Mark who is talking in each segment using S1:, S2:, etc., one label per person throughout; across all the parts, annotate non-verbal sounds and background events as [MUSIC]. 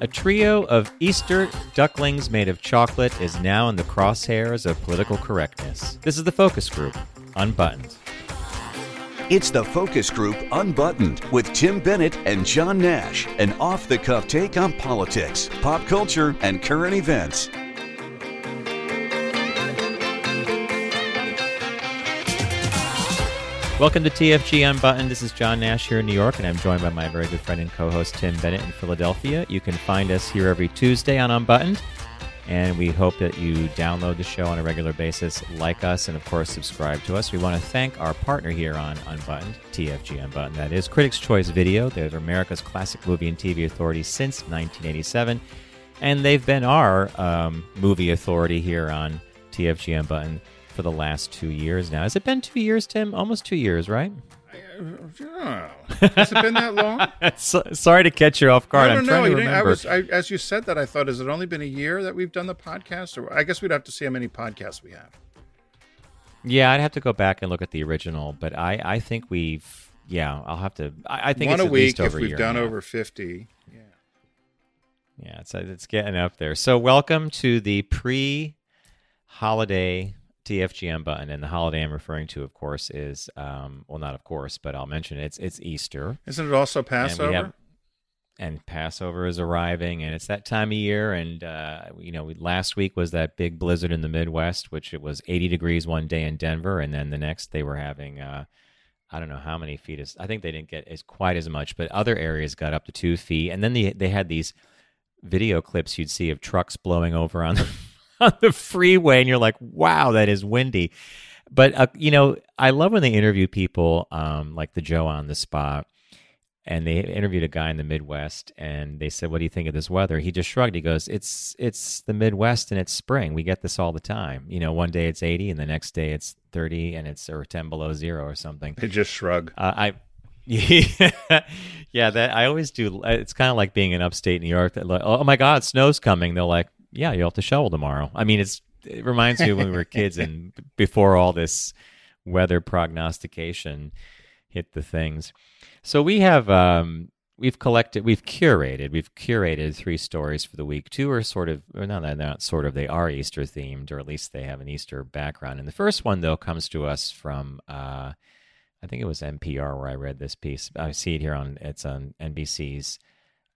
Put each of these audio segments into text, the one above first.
S1: A trio of Easter ducklings made of chocolate is now in the crosshairs of political correctness. This is the focus group, Unbuttoned.
S2: It's the Focus Group Unbuttoned with Tim Bennett and John Nash, an off the cuff take on politics, pop culture, and current events.
S1: Welcome to TFG Unbuttoned. This is John Nash here in New York, and I'm joined by my very good friend and co host Tim Bennett in Philadelphia. You can find us here every Tuesday on Unbuttoned, and we hope that you download the show on a regular basis, like us, and of course, subscribe to us. We want to thank our partner here on Unbuttoned, TFG Unbuttoned. That is Critics' Choice Video. They're America's classic movie and TV authority since 1987, and they've been our um, movie authority here on TFG Unbuttoned for the last two years now. Has it been two years, Tim? Almost two years, right?
S3: Yeah. Has it been that long? [LAUGHS]
S1: so, sorry to catch you off guard.
S3: I
S1: I'm
S3: don't know.
S1: trying to
S3: You didn't- I was, I, as you said that, I thought, has it only been a year that we've done the podcast? Or I guess we'd have to see how many podcasts we have.
S1: yeah, I'd have to go back and look at the original, but I, I think we've. Yeah, I'll have to. I, I think
S3: One
S1: it's
S3: a week if we've done
S1: now.
S3: over 50. Yeah.
S1: Yeah, it's it's getting up there. So welcome to the pre-holiday TFG Unbutton, and the holiday I'm referring to, of course, is um, well, not of course, but I'll mention it. it's it's Easter.
S3: Isn't it also
S1: And
S3: Passover?
S1: have- and Passover is arriving, and it's that time of year. And uh, you know, we, last week was that big blizzard in the Midwest, which it was 80 degrees one day in Denver, and then the next they were having uh, I don't know how many feet. Is, I think they didn't get as quite as much, but other areas got up to two feet. And then they they had these video clips you'd see of trucks blowing over on the, [LAUGHS] on the freeway, and you're like, wow, that is windy. But uh, you know, I love when they interview people um, like the Joe on the spot and they interviewed a guy in the Midwest, and they said, "What do you think of this weather?" He just shrugged. He goes, "It's it's the Midwest, and it's spring. We get this all the time. You know, one day it's eighty, and the next day it's thirty, and it's or ten below zero or something."
S3: They just shrug.
S1: Uh, I. [LAUGHS] yeah, that I always do. It's kind of like being in upstate New York. That like, oh my God, snow's coming. They're like, yeah, you'll have to shovel tomorrow. I mean, it's it reminds me of when we were kids and [LAUGHS] before all this weather prognostication hit the things. So we have um, we've collected, we've curated, we've curated three stories for the week. Two are sort of, or no, they're not sort of, they are Easter themed, or at least they have an Easter background. And the first one though comes to us from. Uh, I think it was NPR where I read this piece. I see it here on it's on NBC's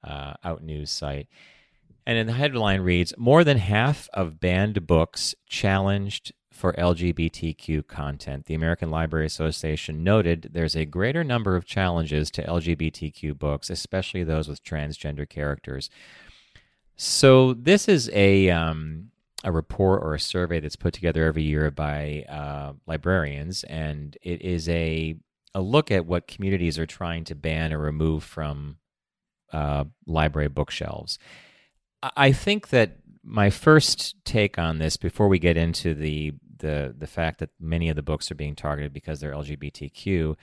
S1: uh, Out News site, and in the headline reads: "More than half of banned books challenged for LGBTQ content." The American Library Association noted there's a greater number of challenges to LGBTQ books, especially those with transgender characters. So this is a um, a report or a survey that's put together every year by uh, librarians, and it is a a look at what communities are trying to ban or remove from uh, library bookshelves. I- think that my first take on this, before we get into the the the fact that many of the books are being targeted because they're LGBTQ,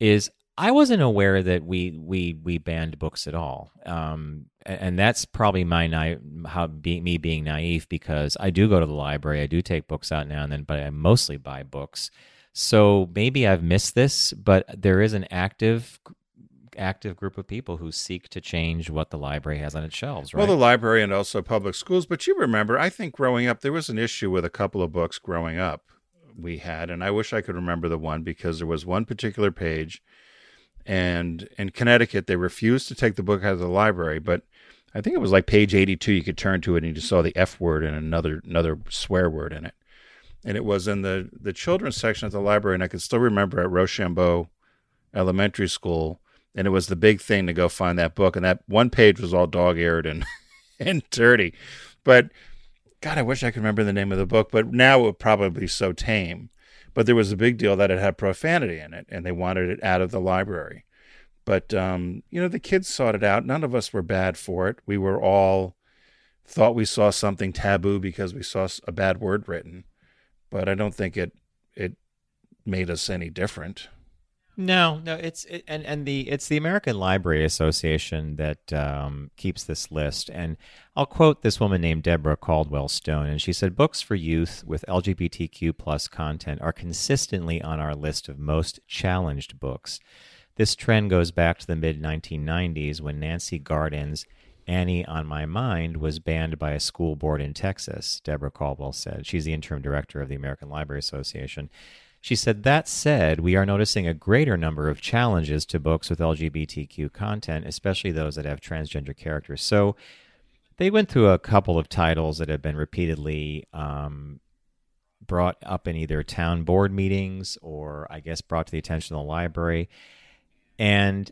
S1: is I wasn't aware that we we we banned books at all, um, and that's probably my naive, how be, me being naive because I do go to the library, I do take books out now and then, but I mostly buy books. So maybe I've missed this, but there is an active active group of people who seek to change what the library has on its shelves. Right?
S3: Well, the library and also public schools. But you remember, I think growing up, there was an issue with a couple of books growing up we had, and I wish I could remember the one because there was one particular page, and in Connecticut, they refused to take the book out of the library, but I think it was like page 82. You could turn to it and you just saw the F word and another another swear word in it. And it was in the, the children's section at the library. And I can still remember at Rochambeau Elementary School. And it was the big thing to go find that book. And that one page was all dog eared and, [LAUGHS] and dirty. But God, I wish I could remember the name of the book. But now it would probably be so tame. But there was a big deal that it had profanity in it. And they wanted it out of the library. But um, you know, the kids sought it out. None of us were bad for it. We were all thought we saw something taboo because we saw a bad word written. But I don't think it it made us any different.
S1: No, no, it's it, and and the it's the American Library Association that um, keeps this list, and I'll quote this woman named Deborah Caldwell Stone, and she said, "Books for youth with LGBTQ plus content are consistently on our list of most challenged books. This trend goes back to the mid 1990s when Nancy Garden's." Annie on My Mind was banned by a school board in Texas, Deborah Caldwell said. She's the interim director of the American Library Association. She said, That said, we are noticing a greater number of challenges to books with LGBTQ content, especially those that have transgender characters. So they went through a couple of titles that have been repeatedly um, brought up in either town board meetings or, I guess, brought to the attention of the library. And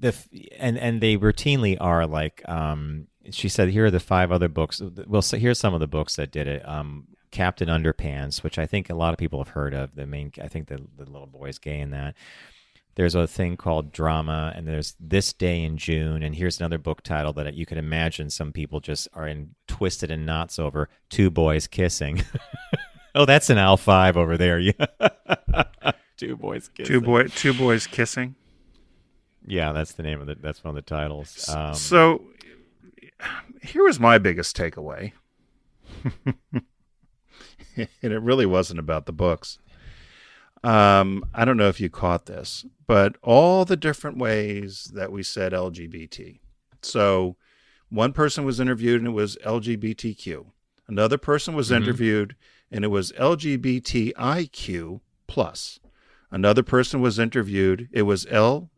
S1: the and and they routinely are like um, she said here are the five other books well so here's some of the books that did it um, captain underpants which i think a lot of people have heard of. The main i think the, the little boy's gay in that. There's a thing called drama and there's this day in june and here's another book title that you can imagine some people just are in twisted in knots over two boys kissing. [LAUGHS] Oh that's an al 5 over there. Yeah [LAUGHS] two boys kissing.
S3: two boy two boys kissing?
S1: Yeah, that's the name of the. That's one of the titles. Um,
S3: so, here was my biggest takeaway, [LAUGHS] [LAUGHS] and it really wasn't about the books. Um, I don't know if you caught this, but all the different ways that we said LGBT. So, one person was interviewed and it was LGBTQ. Another person was mm-hmm. interviewed and it was LGBTIQ plus. Another person was interviewed. It was LGBTQIA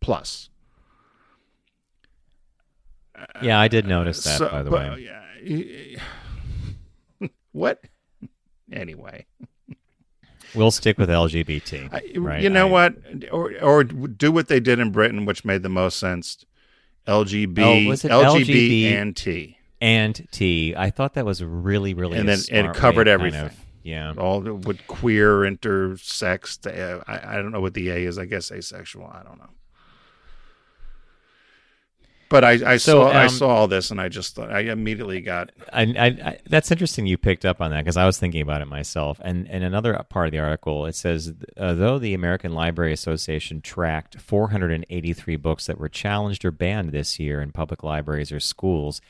S3: plus.
S1: Yeah, I did notice that. So, by the but, way,
S3: yeah, [SIGHS] what? Anyway,
S1: we'll stick with LGBT. I, right?
S3: You know I, what? Or or do what they did in Britain, which made the most sense. LGB, oh, was it LGB, and T
S1: and T. I thought that was really, really,
S3: and then and it covered everything.
S1: Kind of, yeah.
S3: All with queer, intersex. Uh, I, I don't know what the A is. I guess asexual. I don't know. But I, I so, saw um, I saw all this and I just thought I immediately got.
S1: I, I, I that's interesting. You picked up on that because I was thinking about it myself. And and another part of the article it says uh, though the American Library Association tracked 483 books that were challenged or banned this year in public libraries or schools,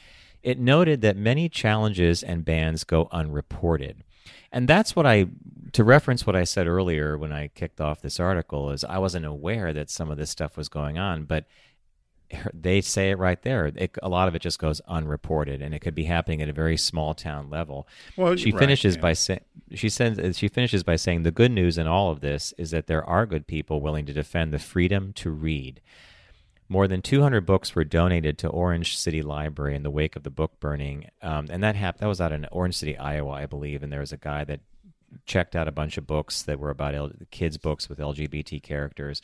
S1: it noted that many challenges and bans go unreported and that's what I to reference what I said earlier when I kicked off this article is I wasn't aware that some of this stuff was going on, but [LAUGHS] they say it right there. It, a lot of it just goes unreported, and it could be happening at a very small town level. Well, she right, finishes yeah. by saying she says she finishes by saying the good news in all of this is that there are good people willing to defend the freedom to read. More than 200 books were donated to Orange City Library in the wake of the book burning, um, and that happened. That was out in Orange City, Iowa, I believe. And there was a guy that checked out a bunch of books that were about L- kids' books with LGBT characters,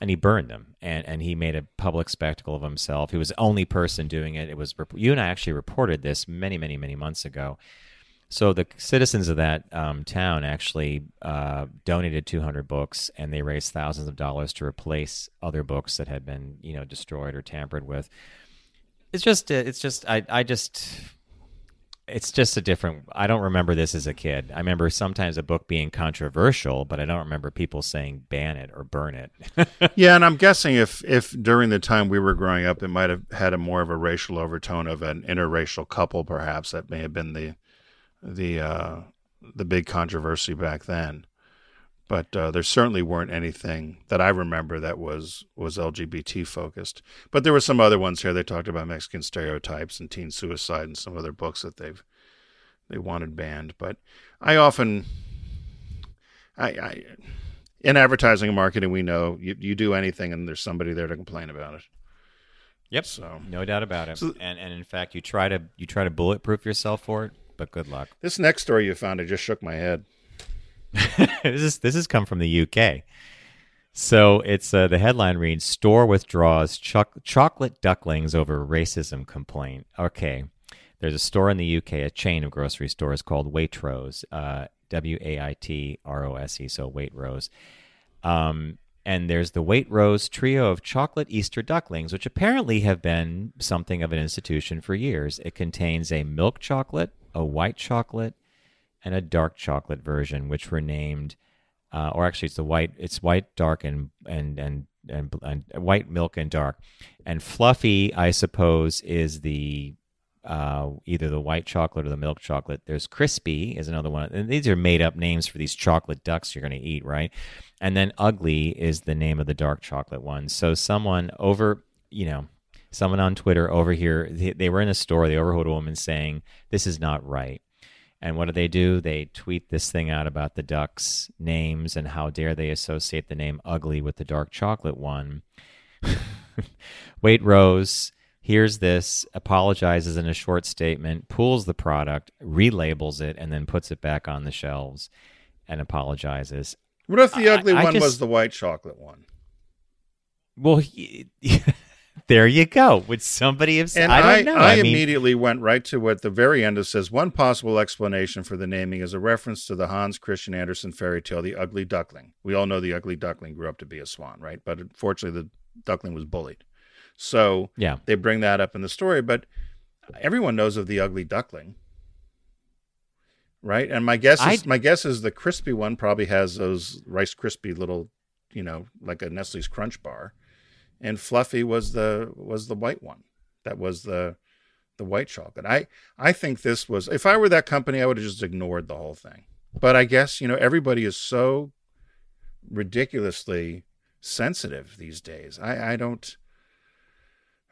S1: and he burned them. And and he made a public spectacle of himself. He was the only person doing it. It was you and I actually reported this many, many, many months ago. So the citizens of that um, town actually uh, donated 200 books, and they raised thousands of dollars to replace other books that had been, you know, destroyed or tampered with. It's just, uh, it's just, I, I just, it's just a different. I don't remember this as a kid. I remember sometimes a book being controversial, but I don't remember people saying ban it or burn it. [LAUGHS]
S3: yeah, and I'm guessing if if during the time we were growing up, it might have had a more of a racial overtone of an interracial couple, perhaps that may have been the the uh, the big controversy back then. But uh, there certainly weren't anything that I remember that was was LGBT focused. But there were some other ones here. They talked about Mexican stereotypes and teen suicide and some other books that they've they wanted banned. But I often, I, I in advertising and marketing, we know you, you do anything and there's somebody there to complain about it.
S1: Yep. So no doubt about it. So, and and in fact, you try to you try to bulletproof yourself for it but good luck.
S3: This next story you found, I just shook my head. [LAUGHS]
S1: this is this has come from the UK. So it's uh, the headline reads: "Store withdraws chocolate ducklings over racism complaint." Okay, there's a store in the UK, a chain of grocery stores called Waitrose, uh, W A I T R O S E, so Waitrose. Um, and there's the Waitrose trio of chocolate Easter ducklings, which apparently have been something of an institution for years. It contains a milk chocolate, a white chocolate and a dark chocolate version, which were named, uh, or actually, it's the white. It's white, dark, and and and and, and white milk and dark, and fluffy. I suppose is the uh, either the white chocolate or the milk chocolate. There's crispy is another one, and these are made up names for these chocolate ducks you're going to eat, right? And then ugly is the name of the dark chocolate one. So someone over you know, someone on Twitter over here, they, they were in a store, they overheard a woman saying, This is not right. And what do they do? They tweet this thing out about the ducks' names and how dare they associate the name ugly with the dark chocolate one. [LAUGHS] Waitrose hears this, apologizes in a short statement, pulls the product, relabels it, and then puts it back on the shelves and apologizes.
S3: What if the ugly
S1: I- I
S3: one
S1: just-
S3: was the white chocolate one?
S1: Well, he, [LAUGHS] there you go. Would somebody have said? I
S3: I,
S1: don't know.
S3: I,
S1: I, mean,
S3: immediately went right to what the very end it says. One possible explanation for the naming is a reference to the Hans Christian Andersen fairy tale, The Ugly Duckling. We all know the ugly duckling grew up to be a swan, right? But unfortunately, the duckling was bullied. So
S1: yeah.
S3: they bring that up in the story, but everyone knows of the ugly duckling, right? And my guess is my guess is the crispy one probably has those Rice Krispie little, you know, like a Nestle's Crunch bar, and Fluffy was the was the white one. That was the the white chocolate. I I think this was if I were that company, I would have just ignored the whole thing. But I guess you know everybody is so ridiculously sensitive these days. I I don't.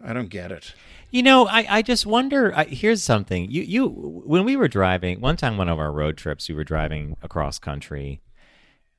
S3: I don't get it.
S1: You know, I, I just wonder. I, here's something. You you when we were driving one time, one of our road trips, we were driving across country,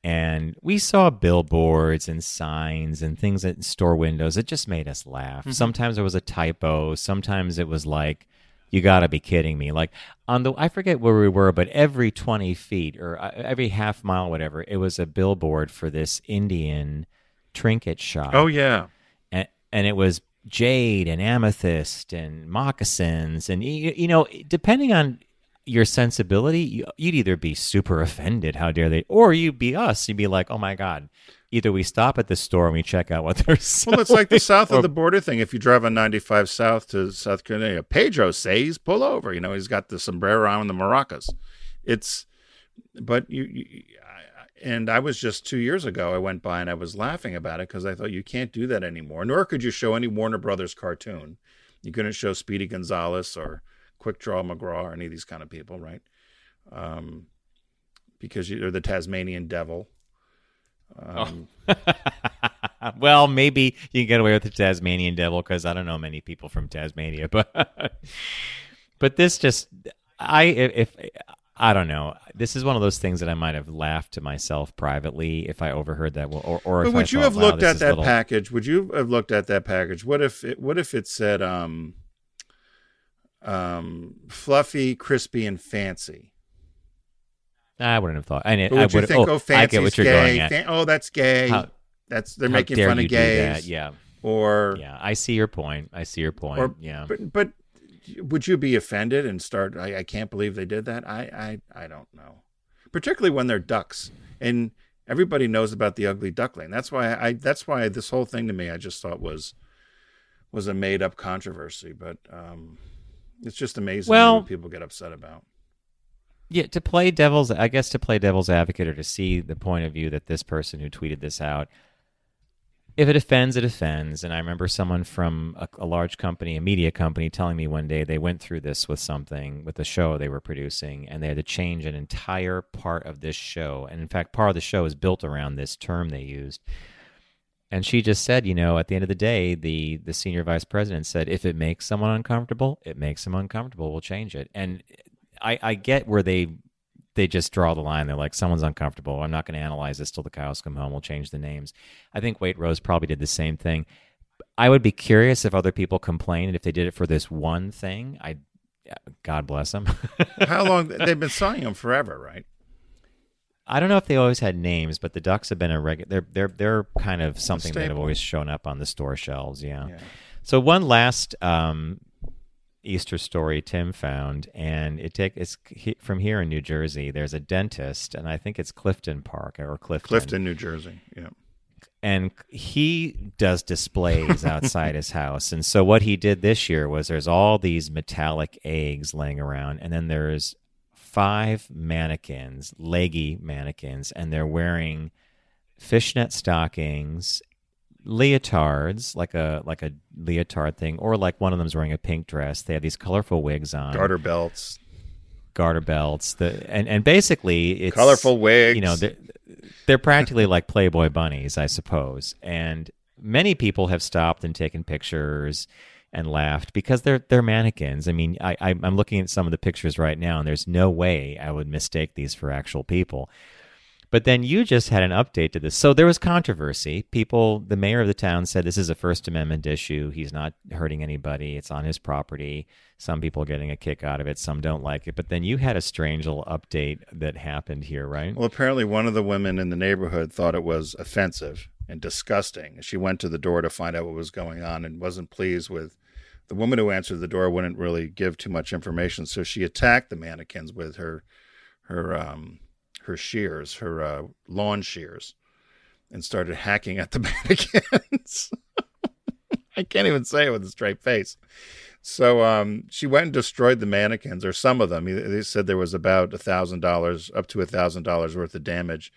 S1: and we saw billboards and signs and things at store windows. It just made us laugh. Sometimes there was a typo. Sometimes it was like, "You got to be kidding me!" Like on the I forget where we were, but every twenty feet or uh, every half mile, whatever, it was a billboard for this Indian trinket shop
S3: Oh yeah,
S1: and, and it was jade and amethyst and moccasins and you, you know depending on your sensibility you, you'd either be super offended how dare they or you'd be us you'd be like oh my god either we stop at the store and we check out what they're selling
S3: well, it's like the south
S1: or-
S3: of the border thing. If you drive on 95 south to South Carolina, Pedro says pull over. You know, he's got the sombrero on and the maracas. It's, but you, you I, and I was just two years ago. I went by and I was laughing about it because I thought you can't do that anymore. Nor could you show any Warner Brothers cartoon. You couldn't show Speedy Gonzales or Quick Draw McGraw or any of these kind of people, right? Um, because you, or the Tasmanian Devil. Um, [LAUGHS]
S1: well maybe you can get away with the tasmanian devil because i don't know many people from tasmania [LAUGHS] but but this just i if I don't know. This is one of those things that I might have laughed to myself privately if I overheard that, or or
S3: But
S1: if
S3: would
S1: I
S3: you
S1: thought,
S3: have looked
S1: this
S3: at that
S1: little-
S3: package? Would you have looked at that package? What if it, what if it said um, um, fluffy, crispy, and fancy?
S1: I wouldn't have thought. I, I
S3: would you think,
S1: Oh,
S3: oh,
S1: I
S3: fancy's
S1: get what you're
S3: gay?
S1: going at.
S3: Fan- oh, that's gay.
S1: How-
S3: that's they're making fun of gays.
S1: Yeah,
S3: Or
S1: yeah. I see your point. I see your point.
S3: or
S1: yeah.
S3: But but would you be offended and start? I, I can't believe they did that. I I I don't know. Particularly when they're ducks and everybody knows about the ugly duckling. That's why I. That's why this whole thing to me, I just thought was was a made up controversy. But um, it's just amazing
S1: Well-
S3: what people get upset about.
S1: Yeah, to play devil's, I guess to play devil's advocate or to see the point of view that this person who tweeted this out, if it offends, it offends. And I remember someone from a, a large company, a media company, telling me one day they went through this with something, with a show they were producing, and they had to change an entire part of this show. And in fact, part of the show is built around this term they used. And she just said, you know, at the end of the day, the the senior vice president said, if it makes someone uncomfortable, it makes them uncomfortable. We'll change it. And I, I get where they they just draw the line. They're like, someone's uncomfortable. I'm not going to analyze this till the cows come home. We'll change the names. I think Waitrose probably did the same thing. I would be curious if other people complained if they did it for this one thing. I, God bless them. [LAUGHS]
S3: How long they've been selling them forever, right?
S1: I don't know if they always had names, but the ducks have been a regular. They're they're they're kind of something that have always shown up on the store shelves. Yeah.
S3: Yeah.
S1: So one last um, Easter story Tim found, and it take it's he, from here in New Jersey. There's a dentist, and I think it's Clifton Park or Clifton.
S3: Clifton, New Jersey. Yeah.
S1: and he does displays [LAUGHS] outside his house. And so what he did this year was there's all these metallic eggs laying around, and then there's five mannequins, leggy mannequins, and they're wearing fishnet stockings, leotards, like a like a leotard thing, or like one of them's wearing a pink dress. They have these colorful wigs on,
S3: Garter belts,
S1: garter belts, the and and basically it's
S3: colorful wigs.
S1: you know they're, they're practically [LAUGHS] like playboy bunnies i suppose. And many people have stopped and taken pictures and laughed because they're they're mannequins. I mean, I, I I'm looking at some of the pictures right now, and there's no way I would mistake these for actual people. But then you just had an update to this. So there was controversy. People, the mayor of the town said this is a First Amendment issue. He's not hurting anybody. It's on his property. Some people are getting a kick out of it. Some don't like it. But then you had a strange little update that happened here, right?
S3: Well, apparently one of the women in the neighborhood thought it was offensive and disgusting. She went to the door to find out what was going on and wasn't pleased with the woman who answered the door wouldn't really give too much information, so she attacked the mannequins with her her um, her shears, her uh, lawn shears, and started hacking at the [LAUGHS] mannequins. I can't even say it with a straight face. So um, she went and destroyed the mannequins, or some of them. They said there was about a thousand dollars, up to a thousand dollars worth of damage,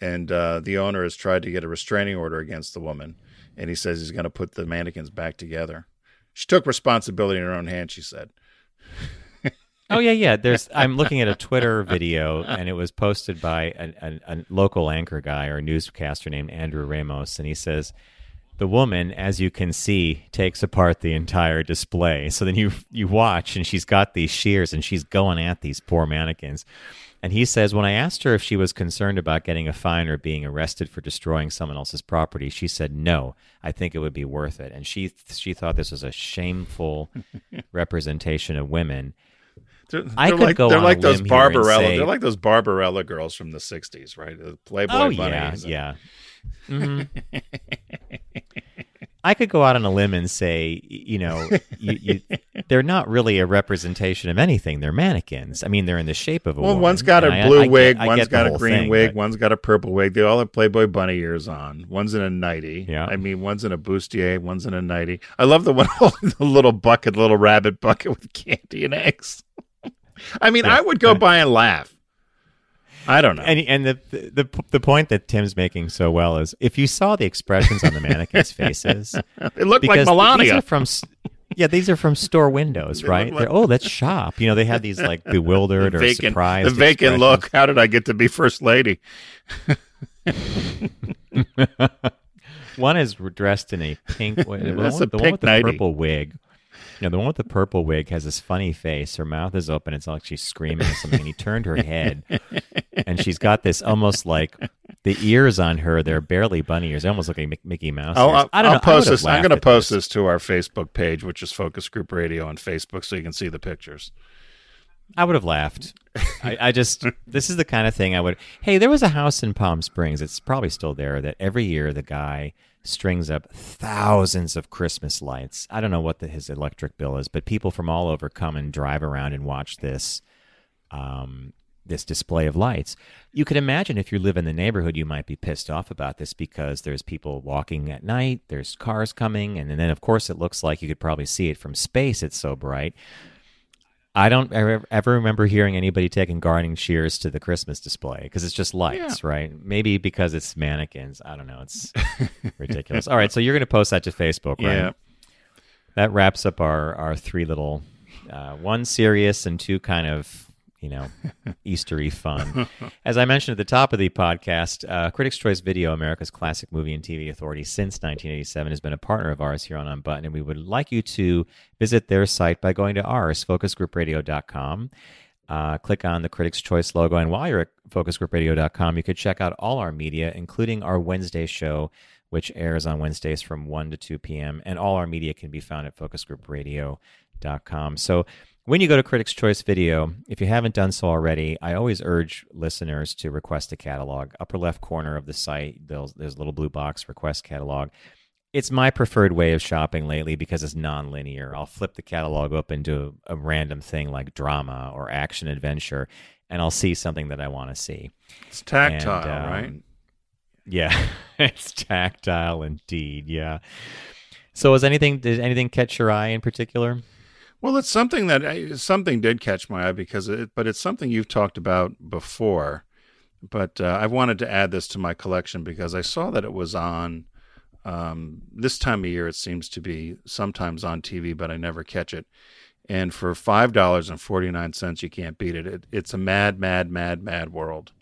S3: and uh, the owner has tried to get a restraining order against the woman, and he says he's going to put the mannequins back together. She took responsibility in her own hand, She said. [LAUGHS]
S1: Oh yeah, yeah. There's. I'm looking at a Twitter video, and it was posted by a, a, a, local anchor guy or newscaster named Andrew Ramos, and he says, "The woman, as you can see, takes apart the entire display. So then you you watch, and she's got these shears, and she's going at these poor mannequins." And he says, when I asked her if she was concerned about getting a fine or being arrested for destroying someone else's property, she said, "No, I think it would be worth it." And she she thought this was a shameful [LAUGHS] representation of women
S3: they're, I could like, go they're like those Barbarella. Say, they're like those Barbarella girls from the '60s, right? The Playboy oh, bunnies.
S1: Yeah, yeah. [LAUGHS] Mm-hmm. I could go out on a limb and say, you know, you, you, [LAUGHS] they're not really a representation of anything. They're mannequins. I mean, they're in the shape of a.
S3: Well,
S1: woman.
S3: one's got a blue I, wig, get, one's got a green thing, wig, but... one's got a purple wig. They all have Playboy bunny ears on. One's in a nightie. Yeah. I mean, one's in a bustier, one's in a nightie. I love the one [LAUGHS] holding the little bucket, little rabbit bucket with candy and eggs. [LAUGHS] I mean, yeah. I would go by and laugh. I don't know.
S1: And and the, the the point that Tim's making so well is if you saw the expressions on the mannequins' [LAUGHS] faces,
S3: it looked like Melania.
S1: These are from yeah, these are from store windows, right? Like, oh, that's shop. You know, they have these like [LAUGHS] bewildered or surprised.
S3: The vacant look. How did I get to be first lady? [LAUGHS]
S1: one is dressed in a pink. That's the, one, a the pink one with the purple wig know, the one with the purple wig has this funny face. Her mouth is open. It's like she's screaming or something. And he turned her head, and she's got this almost like the ears on her. They're barely bunny ears. They almost look like Mickey Mouse.
S3: Oh, I'll, I don't I'll know. Post this. I'm going to post this. this to our Facebook page, which is Focus Group Radio on Facebook, so you can see the pictures.
S1: I would have laughed. I, I, just [LAUGHS] this is the kind of thing I would. Hey, there was a house in Palm Springs. It's probably still there. That every year the guy strings up thousands of Christmas lights. I don't know what the, his electric bill is, but people from all over come and drive around and watch this um, this display of lights. You could imagine if you live in the neighborhood, you might be pissed off about this because there's people walking at night, there's cars coming, and then of course it looks like you could probably see it from space. It's so bright. I don't ever, ever remember hearing anybody taking gardening shears to the Christmas display because it's just lights, yeah. right? Maybe because it's mannequins. I don't know. It's [LAUGHS] ridiculous. All right, so you're going to post that to Facebook, right? Yeah. That wraps up our our three little, uh, one serious and two kind of you know, Eastery fun. [LAUGHS] As I mentioned at the top of the podcast, uh, Critics' Choice Video, America's classic movie and TV authority since 1987, has been a partner of ours here on Unbutton, and we would like you to visit their site by going to ours, focusgroupradio.com. Uh, click on the Critics' Choice logo, and while you're at focusgroupradio.com, you could check out all our media, including our Wednesday show, which airs on Wednesdays from 1 to 2 p.m., and all our media can be found at focusgroupradio.com. So, when you go to Critics' Choice Video, if you haven't done so already, I always urge listeners to request a catalog. Upper left corner of the site, there's, there's a little blue box, request catalog. It's my preferred way of shopping lately because it's non-linear. I'll flip the catalog up into a random thing like drama or action adventure, and I'll see something that I want to see.
S3: It's tactile, and, um, right?
S1: Yeah, [LAUGHS] it's tactile indeed. Yeah. So, was anything did anything catch your eye in particular?
S3: Well, it's something that something did catch my eye because it, but it's something you've talked about before. But uh, I wanted to add this to my collection because I saw that it was on um, this time of year. It seems to be sometimes on TV, but I never catch it. And for five dollars and forty nine cents, you can't beat it. it. It's a mad, mad, mad, mad world.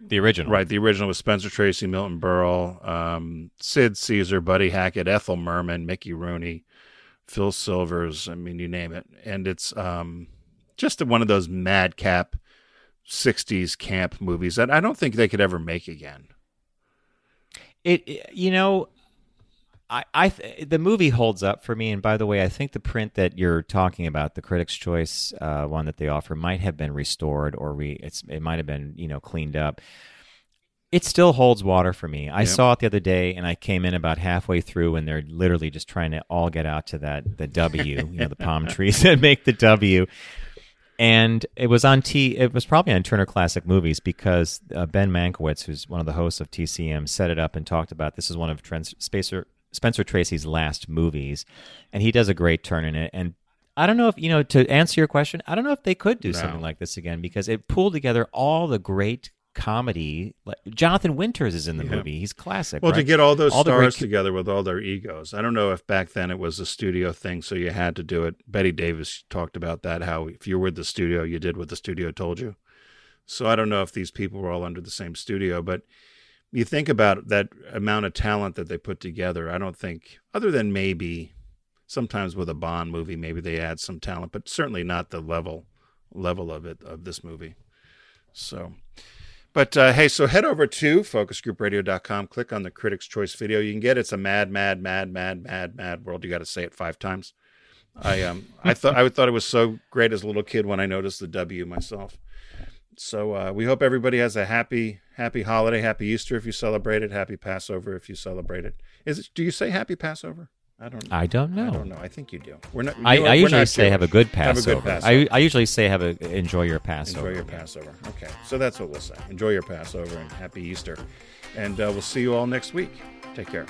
S1: The original.
S3: Right, the original was Spencer Tracy, Milton Berle, um, Sid Caesar, Buddy Hackett, Ethel Merman, Mickey Rooney, Phil Silvers. I mean, you name it. And it's um, just one of those madcap 60s camp movies that I don't think they could ever make again.
S1: It, it you know, I, I th- the movie holds up for me. And by the way, I think the print that you're talking about, the Critics' Choice uh, one that they offer, might have been restored or re. It's it might have been you know cleaned up. It still holds water for me. I
S3: Yep.
S1: saw it the other day, and I came in about halfway through, and they're literally just trying to all get out to that the W, you know, the [LAUGHS] palm trees that make the W. And it was on T. It was probably on Turner Classic Movies because uh, Ben Mankiewicz, who's one of the hosts of TCM, set it up and talked about this is one of Trent Spacer, Spencer Tracy's last movies, and he does a great turn in it. And I don't know if you know to answer your question. I don't know if they could do
S3: No.
S1: something like this again because it pulled together all the great comedy. Like, Jonathan Winters is in the
S3: Yeah.
S1: movie. He's classic.
S3: Well, to get all those
S1: All
S3: stars
S1: great-
S3: together with all their egos. I don't know if back then it was a studio thing, so you had to do it. Bette Davis talked about that, how if you were with the studio, you did what the studio told you. So I don't know if these people were all under the same studio, but you think about that amount of talent that they put together. I don't think, other than maybe sometimes with a Bond movie, maybe they add some talent, but certainly not the level level of it of this movie. So, but uh, hey, so head over to focusgroupradio.com, click on the Critics' Choice video. You can get it's a mad, mad, mad, mad, mad, mad world. You got to say it five times. I um I thought I thought it was so great as a little kid when I noticed the W myself. So uh, we hope everybody has a happy happy holiday, happy Easter if you celebrate it, happy Passover if you celebrate it. Is it? Do you say happy Passover? I don't.
S1: I don't know.
S3: I don't know. I think you do. We're not.
S1: I,
S3: know,
S1: I usually
S3: not
S1: say
S3: Jewish.
S1: have a good Passover.
S3: Have a good Passover.
S1: I, I usually say have a enjoy your Passover.
S3: Enjoy your Passover. Okay, so that's what we'll say. Enjoy your Passover and happy Easter. And uh, we'll see you all next week. Take care.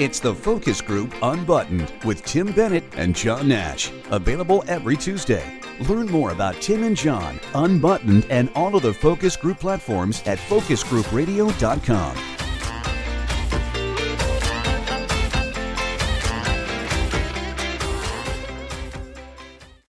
S2: It's the Focus Group Unbuttoned with Tim Bennett and John Nash. Available every Tuesday. Learn more about Tim and John, Unbuttoned, and all of the Focus Group platforms at focusgroupradio.com.